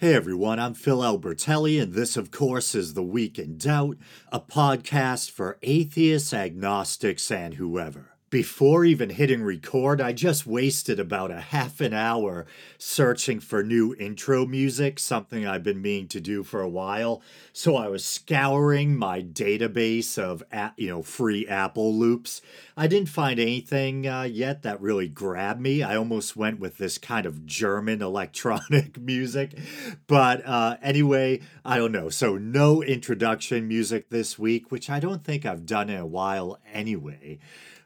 Hey everyone, I'm Phil Albertelli, and this, of course, is The Week in Doubt, a podcast for atheists, agnostics, and whoever. Before even hitting record, I just wasted about a half an hour searching for new intro music, something I've been meaning to do for a while. So I was scouring my database of you know free Apple loops. I didn't find anything uh, yet that really grabbed me. I almost went with this kind of German electronic music, but uh, anyway, I don't know. So no introduction music this week, which I don't think I've done in a while anyway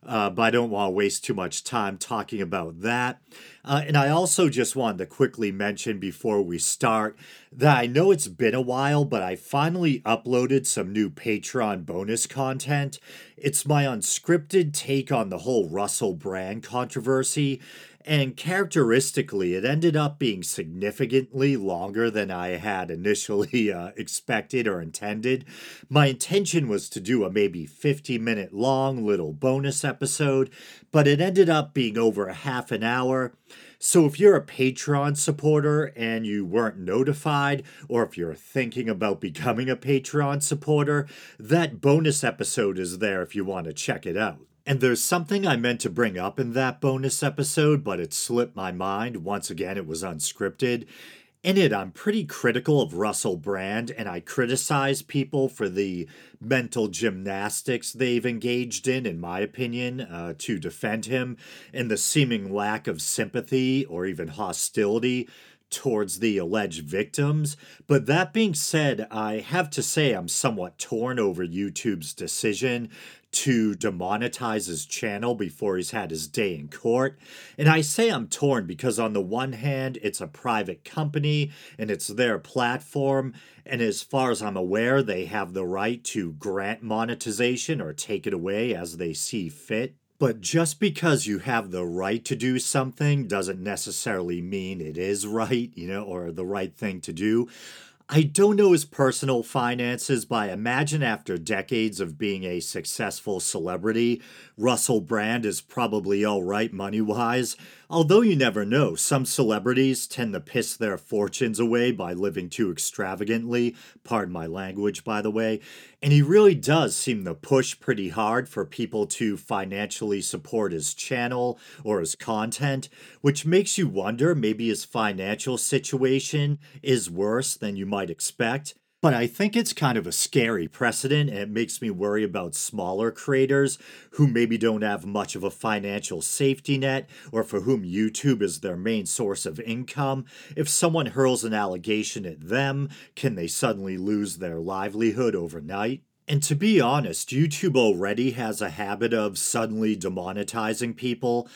uh, but I don't want to waste too much time talking about that. Uh, and I also just wanted to quickly mention before we start that I know it's been a while, but I finally uploaded some new Patreon bonus content. It's my unscripted take on the whole Russell Brand controversy. And characteristically, it ended up being significantly longer than I had initially uh, expected or intended. My intention was to do a maybe 50 minute long little bonus episode, but it ended up being over half an hour. So if you're a Patreon supporter and you weren't notified, or if you're thinking about becoming a Patreon supporter, that bonus episode is there if you want to check it out. And there's something I meant to bring up in that bonus episode, but it slipped my mind. Once again, it was unscripted. In it, I'm pretty critical of Russell Brand, and I criticize people for the mental gymnastics they've engaged in, in my opinion, uh, to defend him, and the seeming lack of sympathy or even hostility towards the alleged victims. But that being said, I have to say I'm somewhat torn over YouTube's decision to demonetize his channel before he's had his day in court. And I say I'm torn because, on the one hand, it's a private company and it's their platform. And as far as I'm aware, they have the right to grant monetization or take it away as they see fit. But just because you have the right to do something doesn't necessarily mean it is right, you know, or the right thing to do. I don't know his personal finances, but I imagine after decades of being a successful celebrity, Russell Brand is probably all right money wise. Although you never know, some celebrities tend to piss their fortunes away by living too extravagantly. Pardon my language, by the way. And he really does seem to push pretty hard for people to financially support his channel or his content, which makes you wonder maybe his financial situation is worse than you might expect. But I think it's kind of a scary precedent, and it makes me worry about smaller creators who maybe don't have much of a financial safety net or for whom YouTube is their main source of income. If someone hurls an allegation at them, can they suddenly lose their livelihood overnight? And to be honest, YouTube already has a habit of suddenly demonetizing people.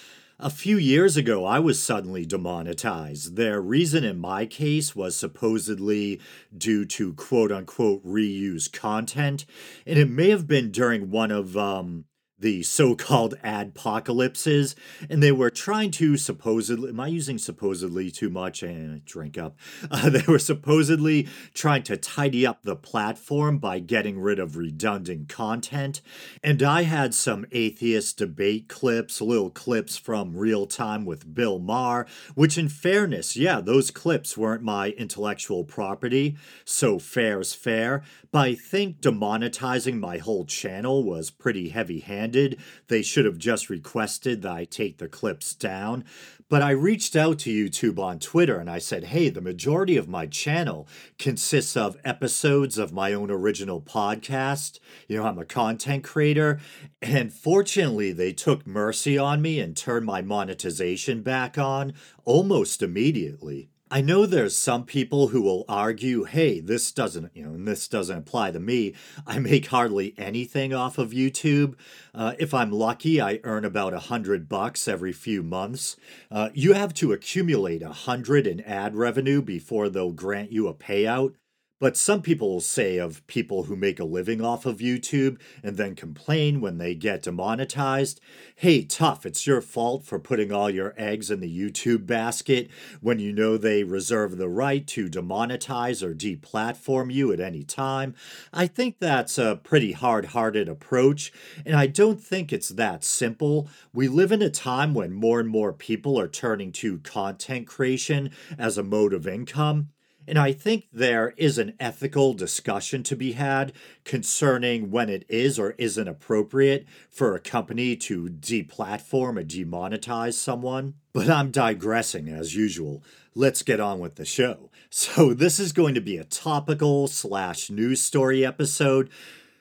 A few years ago, I was suddenly demonetized. Their reason in my case was supposedly due to quote unquote reuse content, and it may have been during one of um, the so-called adpocalypses and they were trying to supposedly am i using supposedly too much? And drink up. Uh, they were supposedly trying to tidy up the platform by getting rid of redundant content and i had some atheist debate clips little clips from real time with bill maher which in fairness yeah those clips weren't my intellectual property so fair's fair but i think demonetizing my whole channel was pretty heavy handed handed. They should have just requested that I take the clips down. But I reached out to YouTube on Twitter and I said, hey, the majority of my channel consists of episodes of my own original podcast. You know, I'm a content creator. And fortunately, they took mercy on me and turned my monetization back on almost immediately. I know there's some people who will argue, hey, this doesn't, you know, this doesn't apply to me. I make hardly anything off of YouTube. Uh, if I'm lucky, I earn about a hundred bucks every few months. Uh, you have to accumulate a hundred in ad revenue before they'll grant you a payout. But some people say of people who make a living off of YouTube and then complain when they get demonetized hey, tough, it's your fault for putting all your eggs in the YouTube basket when you know they reserve the right to demonetize or deplatform you at any time. I think that's a pretty hard hearted approach, and I don't think it's that simple. We live in a time when more and more people are turning to content creation as a mode of income. And I think there is an ethical discussion to be had concerning when it is or isn't appropriate for a company to deplatform or demonetize someone. But I'm digressing as usual. Let's get on with the show. So, this is going to be a topical slash news story episode.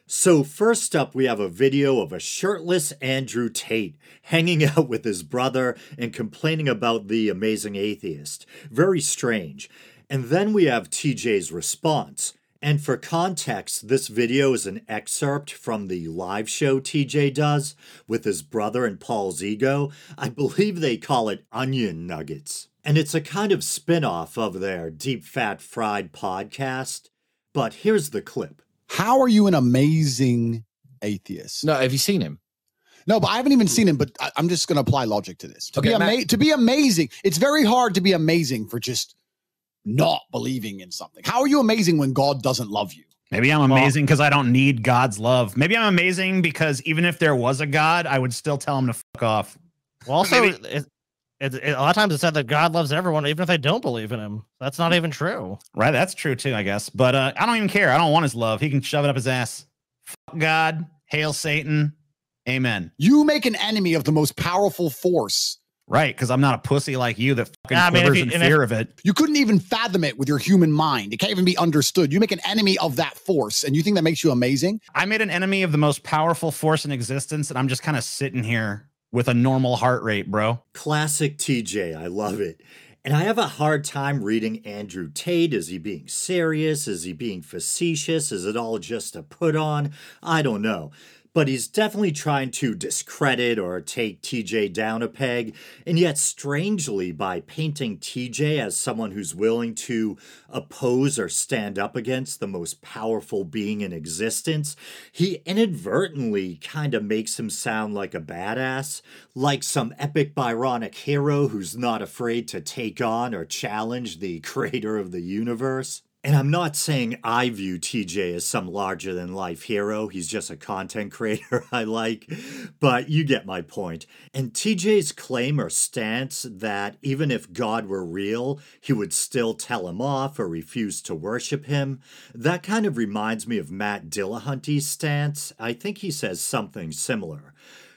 So, first up, we have a video of a shirtless Andrew Tate hanging out with his brother and complaining about the amazing atheist. Very strange. And then we have TJ's response. And for context, this video is an excerpt from the live show TJ does with his brother and Paul's ego. I believe they call it Onion Nuggets. And it's a kind of spin off of their Deep Fat Fried podcast. But here's the clip. How are you an amazing atheist? No, have you seen him? No, but I haven't even seen him. But I, am just going to apply logic to this. To Okay, be ama- Matt- to be amazing, it's very hard to be amazing for just not believing in something. How are you amazing when God doesn't love you? Maybe I'm amazing because I don't need God's love. Maybe I'm amazing because even if there was a God, I would still tell him to fuck off. Well, also, Maybe- it, it, it- a lot of times it's said that God loves everyone, even if they don't believe in Him. That's not even true. Right? That's true too, I guess. But uh, I don't even care. I don't want his love. He can shove it up his ass. Fuck God. Hail Satan. Amen. You make an enemy of the most powerful force. Right? Because I'm not a pussy like you that fucking Yeah, I mean, you- in and if- fear of it. You couldn't even fathom it with your human mind. It can't even be understood. You make an enemy of that force, and you think that makes you amazing? I made an enemy of the most powerful force in existence, and I'm just kind of sitting here with a normal heart rate, bro. Classic TJ, I love it. And I have a hard time reading Andrew Tate. Is he being serious? Is he being facetious? Is it all just a put on? I don't know. But he's definitely trying to discredit or take TJ down a peg. And yet, strangely, by painting TJ as someone who's willing to oppose or stand up against the most powerful being in existence, he inadvertently kind of makes him sound like a badass, like some epic Byronic hero who's not afraid to take on or challenge the creator of the universe. And I'm not saying I view TJ as some larger than life hero. He's just a content creator I like. But you get my point. And TJ's claim or stance that even if God were real, he would still tell him off or refuse to worship him, that kind of reminds me of Matt Dillahunty's stance. I think he says something similar.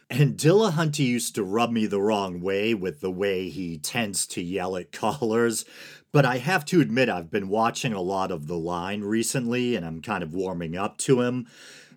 And Dillahunty used to rub me the wrong way with the way he tends to yell at callers. But I have to admit, I've been watching a lot of The Line recently, and I'm kind of warming up to him.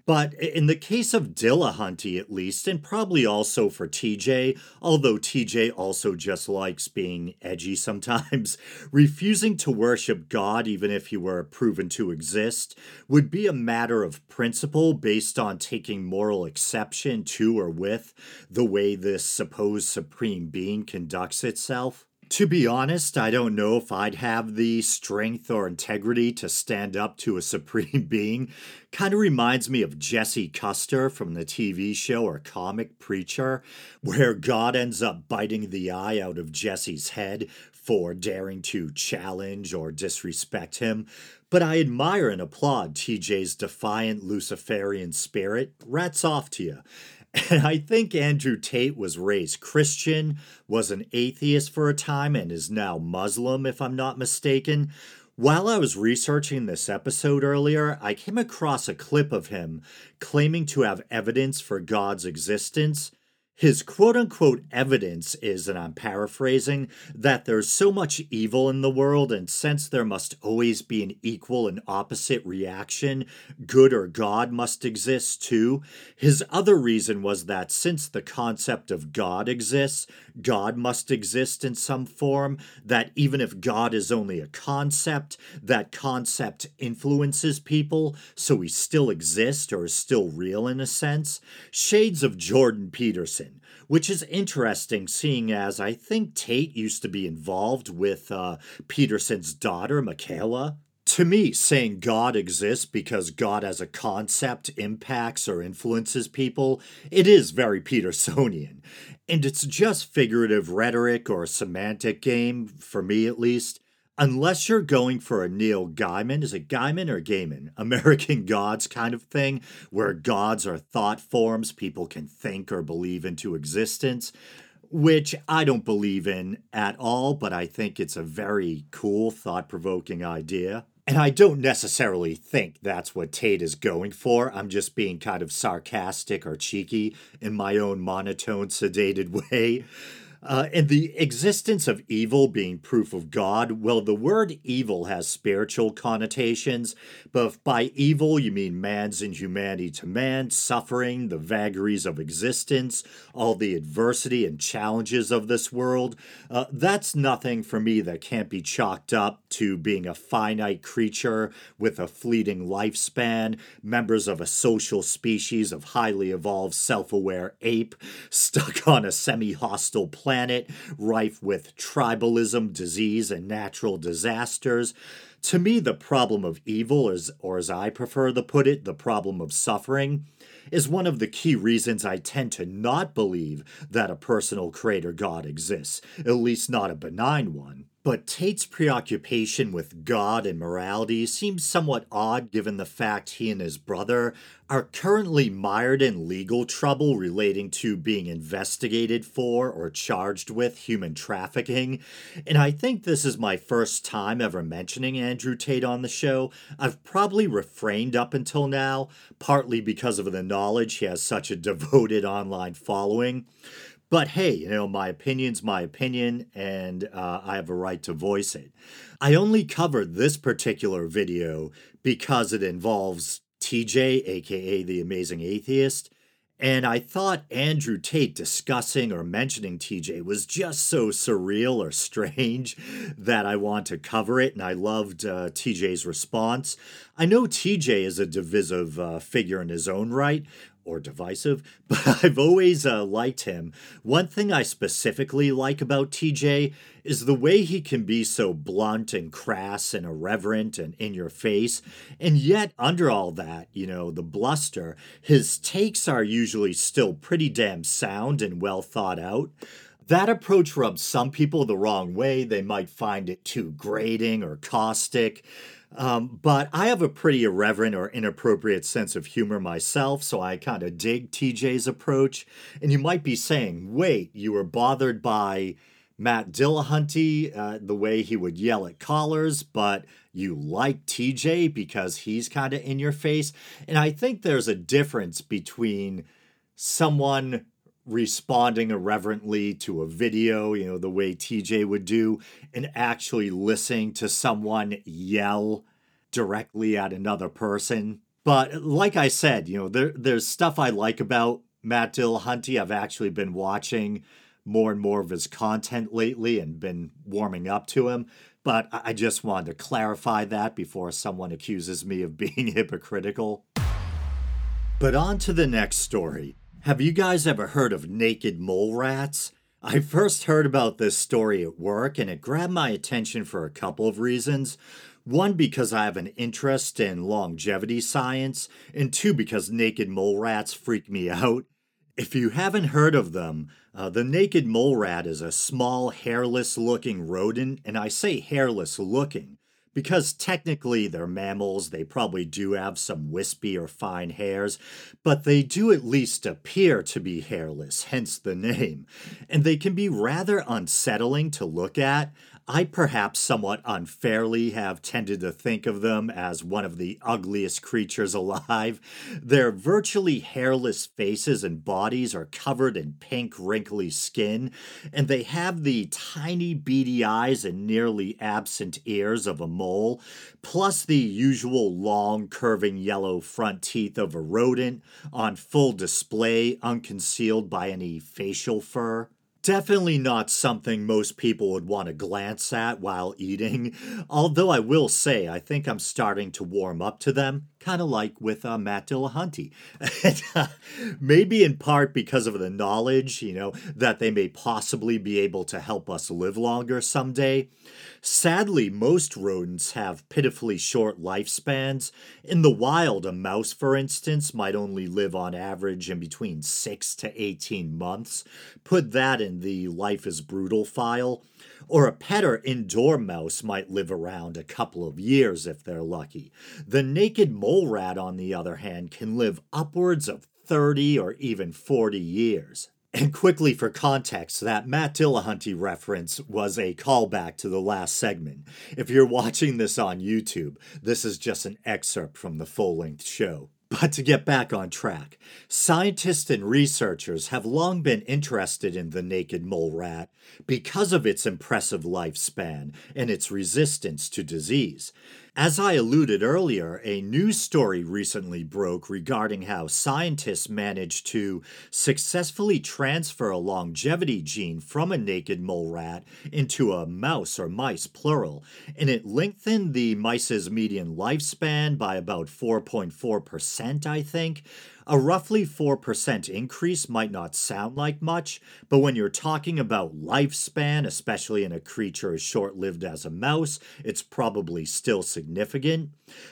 But in the case of Dillahunty, at least, and probably also for TJ, although TJ also just likes being edgy sometimes, refusing to worship God, even if he were proven to exist, would be a matter of principle based on taking moral exception to or with the way this supposed supreme being conducts itself. To be honest, I don't know if I'd have the strength or integrity to stand up to a supreme being. Kind of reminds me of Jesse Custer from the TV show or comic Preacher, where God ends up biting the eye out of Jesse's head for daring to challenge or disrespect him. But I admire and applaud TJ's defiant Luciferian spirit. Rats off to you. I think Andrew Tate was raised Christian, was an atheist for a time, and is now Muslim, if I'm not mistaken. While I was researching this episode earlier, I came across a clip of him claiming to have evidence for God's existence. His quote unquote evidence is, and I'm paraphrasing, that there's so much evil in the world, and since there must always be an equal and opposite reaction, good or God must exist too. His other reason was that since the concept of God exists, God must exist in some form, that even if God is only a concept, that concept influences people, so he still exists or is still real in a sense. Shades of Jordan Peterson which is interesting seeing as I think Tate used to be involved with uh, Peterson's daughter, Michaela. To me, saying God exists because God as a concept impacts or influences people, it is very Petersonian. And it's just figurative rhetoric or semantic game, for me at least. Unless you're going for a Neil Gaiman, is it Gaiman or Gaiman? American Gods kind of thing, where gods are thought forms people can think or believe into existence. which I don't believe in at all, but I think it's a very cool, thought provoking idea. And I don't necessarily think that's what Tate is going for. I'm just being kind of sarcastic or cheeky in my own monotone, sedated way. Uh, and the existence of evil being proof of God, well, the word evil has spiritual connotations, but by evil you mean man's inhumanity to man, suffering, the vagaries of existence, all the adversity and challenges of this world, uh, that's nothing for me that can't be chalked up to being a finite creature with a fleeting lifespan, members of a social species of highly evolved, self aware ape stuck on a semi hostile planet planet rife with tribalism, disease, and natural disasters. To me, the problem of evil, is, or as I prefer to put it, the problem of suffering, is one of the key reasons I tend to not believe that a personal creator God exists, at least not a benign one. But Tate's preoccupation with God and morality seems somewhat odd given the fact he and his brother are currently mired in legal trouble relating to being investigated for or charged with human trafficking. And I think this is my first time ever mentioning Andrew Tate on the show. I've probably refrained up until now, partly because of the knowledge he has such a devoted online following. But hey, you know, my opinion's my opinion, and uh, I have a right to voice it. I only covered this particular video because it involves TJ, aka the Amazing Atheist, and I thought Andrew Tate discussing or mentioning TJ was just so surreal or strange that I want to cover it, and I loved uh, TJ's response. I know TJ is a divisive uh, figure in his own right, or divisive, but I've always uh, liked him. One thing I specifically like about TJ is the way he can be so blunt and crass and irreverent and in your face. And yet, under all that, you know, the bluster, his takes are usually still pretty damn sound and well thought out. That approach rubs some people the wrong way. They might find it too grating or caustic. Um, but I have a pretty irreverent or inappropriate sense of humor myself, so I kind of dig TJ's approach. And you might be saying, wait, you were bothered by Matt Dillahunty, uh, the way he would yell at callers, but you like TJ because he's kind of in your face. And I think there's a difference between someone responding irreverently to a video, you know, the way TJ would do, and actually listening to someone yell directly at another person. But like I said, you know, there there's stuff I like about Matt Dillahunty. I've actually been watching more and more of his content lately and been warming up to him. But I just wanted to clarify that before someone accuses me of being hypocritical. But on to the next story. Have you guys ever heard of naked mole rats? I first heard about this story at work and it grabbed my attention for a couple of reasons. One, because I have an interest in longevity science, and two, because naked mole rats freak me out. If you haven't heard of them, uh, the naked mole rat is a small, hairless looking rodent, and I say hairless looking because technically they're mammals, they probably do have some wispy or fine hairs, but they do at least appear to be hairless, hence the name. And they can be rather unsettling to look at. I perhaps somewhat unfairly have tended to think of them as one of the ugliest creatures alive. Their virtually hairless faces and bodies are covered in pink, wrinkly skin, and they have the tiny, beady eyes and nearly absent ears of a mole, plus the usual long, curving yellow front teeth of a rodent on full display, unconcealed by any facial fur. Definitely not something most people would want to glance at while eating, although I will say I think I'm starting to warm up to them, kind of like with uh, Matt Dillahunty. uh, maybe in part because of the knowledge, you know, that they may possibly be able to help us live longer someday. Sadly, most rodents have pitifully short lifespans. In the wild, a mouse, for instance, might only live on average in between 6 to 18 months. Put that in the life is brutal file. Or a petter or indoor mouse might live around a couple of years if they're lucky. The naked mole rat, on the other hand, can live upwards of 30 or even 40 years. And quickly for context, that Matt Dillahunty reference was a callback to the last segment. If you're watching this on YouTube, this is just an excerpt from the full length show. But to get back on track, scientists and researchers have long been interested in the naked mole rat because of its impressive lifespan and its resistance to disease. As I alluded earlier, a news story recently broke regarding how scientists managed to successfully transfer a longevity gene from a naked mole rat into a mouse or mice, plural, and it lengthened the mice's median lifespan by about 4.4%, I think, a roughly 4% increase might not sound like much, but when you're talking about lifespan, especially in a creature as short lived as a mouse, it's probably still significant.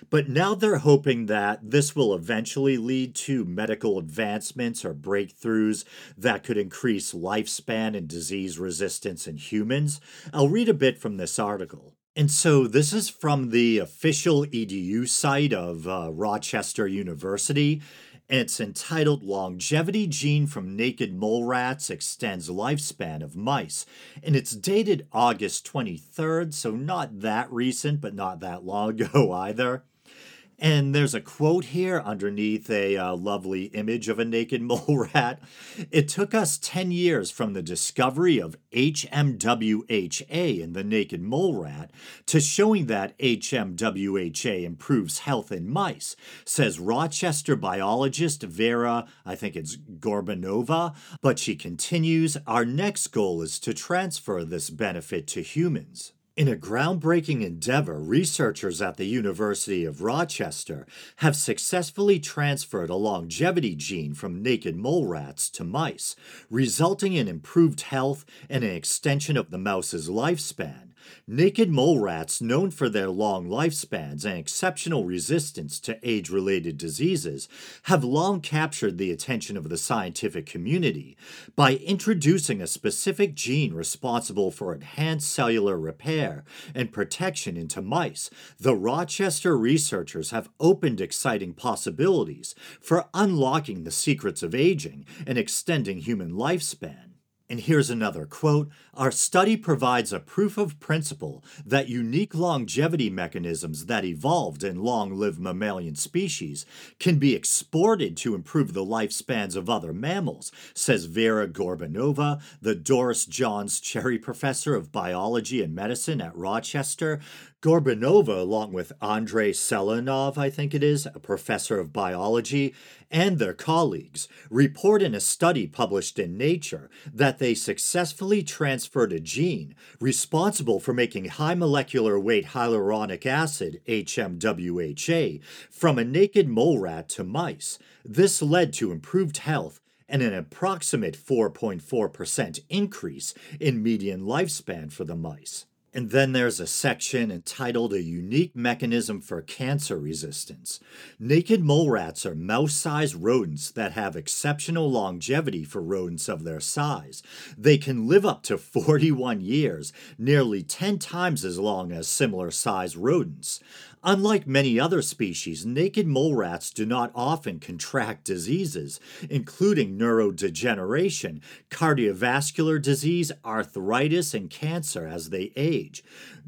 But now they're hoping that this will eventually lead to medical advancements or breakthroughs that could increase lifespan and disease resistance in humans. I'll read a bit from this article. And so this is from the official EDU site of uh, Rochester University. It's entitled Longevity Gene from Naked Mole Rats Extends Lifespan of Mice. And it's dated August 23rd, so not that recent, but not that long ago either. And there's a quote here underneath a uh, lovely image of a naked mole rat. It took us 10 years from the discovery of HMWHA in the naked mole rat to showing that HMWHA improves health in mice, says Rochester biologist Vera, I think it's Gorbunova. But she continues Our next goal is to transfer this benefit to humans. In a groundbreaking endeavor, researchers at the University of Rochester have successfully transferred a longevity gene from naked mole rats to mice, resulting in improved health and an extension of the mouse's lifespan. Naked mole rats, known for their long lifespans and exceptional resistance to age related diseases, have long captured the attention of the scientific community by introducing a specific gene responsible for enhanced cellular repair and protection into mice. The Rochester researchers have opened exciting possibilities for unlocking the secrets of aging and extending human lifespan. And here's another quote Our study provides a proof of principle that unique longevity mechanisms that evolved in long lived mammalian species can be exported to improve the lifespans of other mammals, says Vera Gorbunova, the Doris Johns Cherry Professor of Biology and Medicine at Rochester, Gorbunova, along with Andrei Selenov, I think it is, a professor of biology, and their colleagues, report in a study published in Nature that they successfully transferred a gene responsible for making high molecular weight hyaluronic acid, HMWHA, from a naked mole rat to mice. This led to improved health and an approximate 4.4% increase in median lifespan for the mice. And then there's a section entitled A Unique Mechanism for Cancer Resistance. Naked mole rats are mouse sized rodents that have exceptional longevity for rodents of their size. They can live up to 41 years, nearly 10 times as long as similar sized rodents. Unlike many other species, naked mole rats do not often contract diseases, including neurodegeneration, cardiovascular disease, arthritis, and cancer as they age.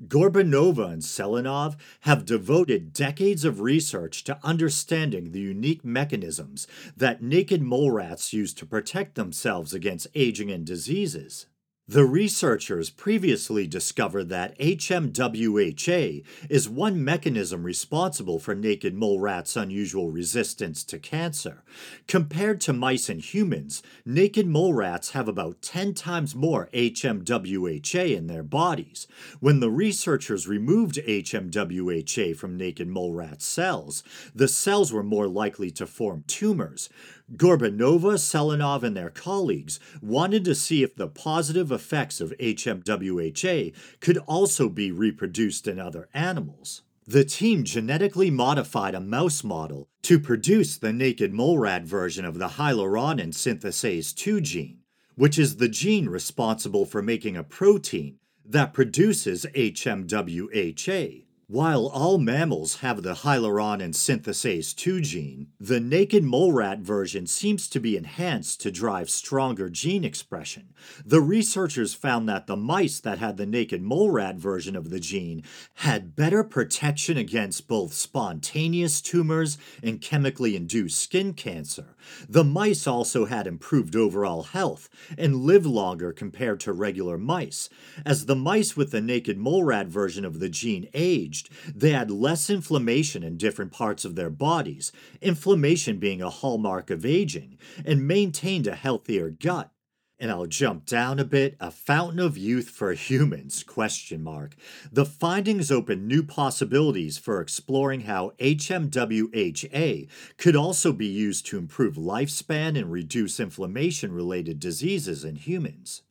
Gorbunova and Selenov have devoted decades of research to understanding the unique mechanisms that naked mole rats use to protect themselves against aging and diseases. The researchers previously discovered that HMWHA is one mechanism responsible for naked mole rats' unusual resistance to cancer. Compared to mice and humans, naked mole rats have about 10 times more HMWHA in their bodies. When the researchers removed HMWHA from naked mole rat cells, the cells were more likely to form tumors. Gorbunova, Selenov, and their colleagues wanted to see if the positive effects of HMWHA could also be reproduced in other animals. The team genetically modified a mouse model to produce the naked mole rat version of the hyaluronan synthetase 2 gene, which is the gene responsible for making a protein that produces HMWHA. While all mammals have the hyaluronan synthase 2 gene, the naked mole rat version seems to be enhanced to drive stronger gene expression. The researchers found that the mice that had the naked mole rat version of the gene had better protection against both spontaneous tumors and chemically induced skin cancer. The mice also had improved overall health and lived longer compared to regular mice. As the mice with the naked mole rat version of the gene aged, they had less inflammation in different parts of their bodies, inflammation being a hallmark of aging, and maintained a healthier gut. And I'll jump down a bit, a fountain of youth for humans, question mark. The findings open new possibilities for exploring how HMWHA could also be used to improve lifespan and reduce inflammation related diseases in humans.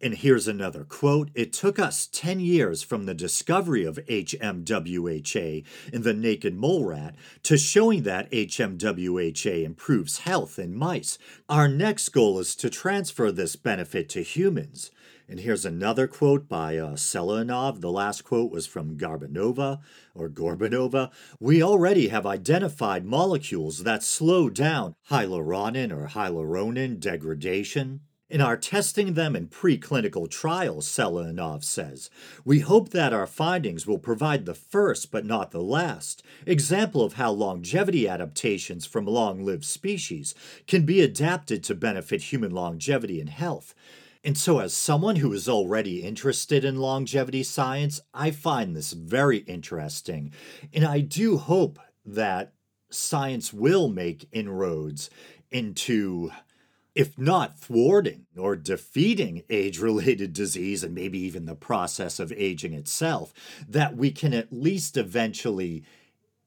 And here's another quote It took us 10 years from the discovery of HMWHA in the naked mole rat to showing that HMWHA improves health in mice. Our next goal is to transfer this benefit to humans. And here's another quote by uh, Selianov. The last quote was from Garbanova or Gorbanova. We already have identified molecules that slow down hyaluronan or hyaluronan degradation. In our testing them in preclinical trials, Selianov says, we hope that our findings will provide the first, but not the last, example of how longevity adaptations from long lived species can be adapted to benefit human longevity and health. And so, as someone who is already interested in longevity science, I find this very interesting. And I do hope that science will make inroads into if not thwarting or defeating age related disease and maybe even the process of aging itself, that we can at least eventually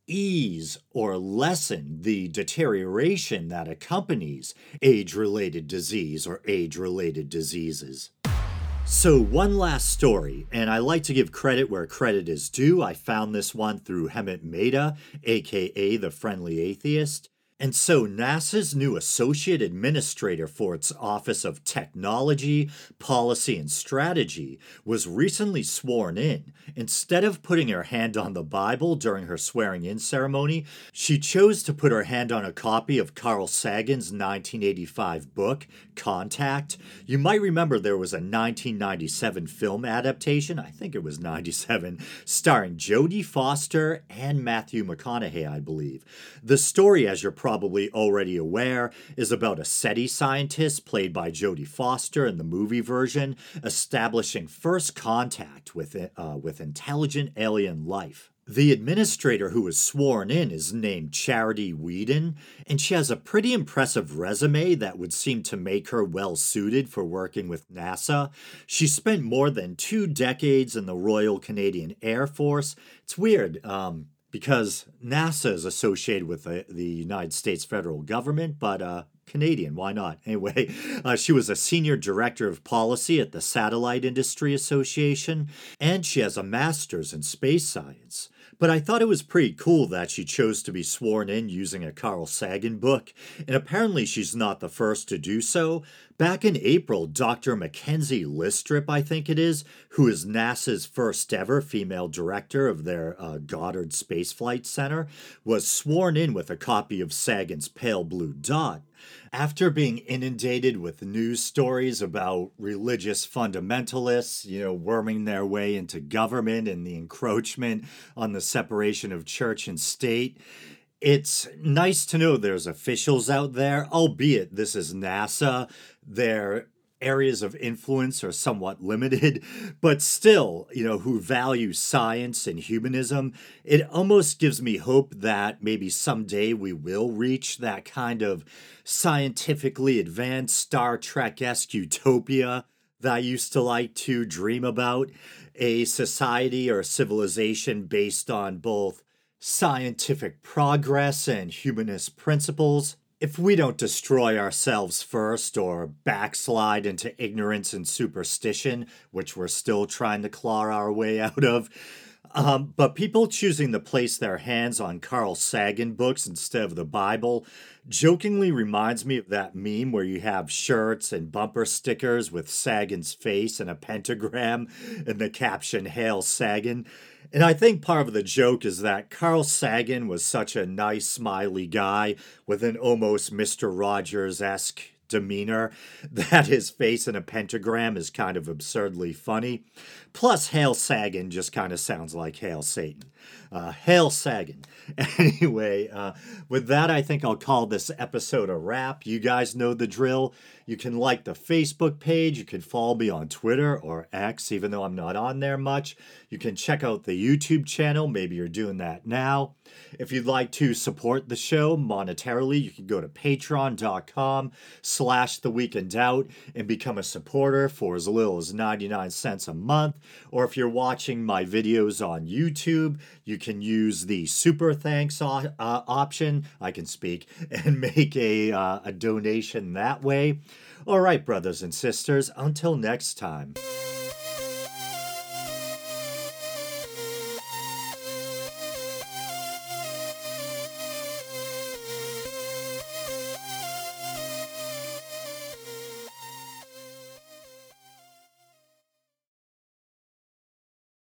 ease or lessen the deterioration that accompanies age related disease or age related diseases. So, one last story, and I like to give credit where credit is due. I found this one through Hemant Mehta, aka the Friendly Atheist. And so NASA's new associate administrator for its Office of Technology, Policy, and Strategy was recently sworn in. Instead of putting her hand on the Bible during her swearing in ceremony, she chose to put her hand on a copy of Carl Sagan's 1985 book, Contact. You might remember there was a 1997 film adaptation, I think it was 97, starring Jodie Foster and Matthew McConaughey, I believe. The story, as you're probably already aware, is about a SETI scientist played by Jodie Foster in the movie version, establishing first contact with, uh, with intelligent alien life. The administrator who was sworn in is named Charity Weeden, and she has a pretty impressive resume that would seem to make her well suited for working with NASA. She spent more than two decades in the Royal Canadian Air Force. It's weird. Um, because NASA is associated with the, the United States federal government, but uh, Canadian, why not? Anyway, uh, she was a senior director of policy at the Satellite Industry Association, and she has a master's in space science. But I thought it was pretty cool that she chose to be sworn in using a Carl Sagan book, and apparently she's not the first to do so. Back in April, Dr. Mackenzie Lystrup, I think it is, who is NASA's first ever female director of their uh, Goddard Space Flight Center, was sworn in with a copy of Sagan's Pale Blue Dot. After being inundated with news stories about religious fundamentalists, you know, worming their way into government and the encroachment on the separation of church and state, it's nice to know there's officials out there, albeit this is NASA. They're areas of influence are somewhat limited, but still, you know, who value science and humanism, it almost gives me hope that maybe someday we will reach that kind of scientifically advanced Star Trek esque utopia that I used to like to dream about. A society or civilization based on both scientific progress and humanist principles. If we don't destroy ourselves first or backslide into ignorance and superstition, which we're still trying to claw our way out of, Um, but people choosing to place their hands on Carl Sagan books instead of the Bible jokingly reminds me of that meme where you have shirts and bumper stickers with Sagan's face and a pentagram and the caption Hail Sagan. And I think part of the joke is that Carl Sagan was such a nice, smiley guy with an almost Mr. Rogers esque demeanor that his face in a pentagram is kind of absurdly funny. Plus, Hail Sagan just kind of sounds like Hail Satan. Uh, Hail Sagan. Anyway, uh, with that, I think I'll call this episode a wrap. You guys know the drill. You can like the Facebook page. You can follow me on Twitter or X, even though I'm not on there much. You can check out the YouTube channel. Maybe you're doing that now. If you'd like to support the show monetarily, you can go to patreon.com slash the week in doubt and become a supporter for as little as 99 cents a month. Or if you're watching my videos on YouTube, you can use the super thanks uh, option. I can speak and make a, uh, a donation that way. All right, brothers and sisters, until next time.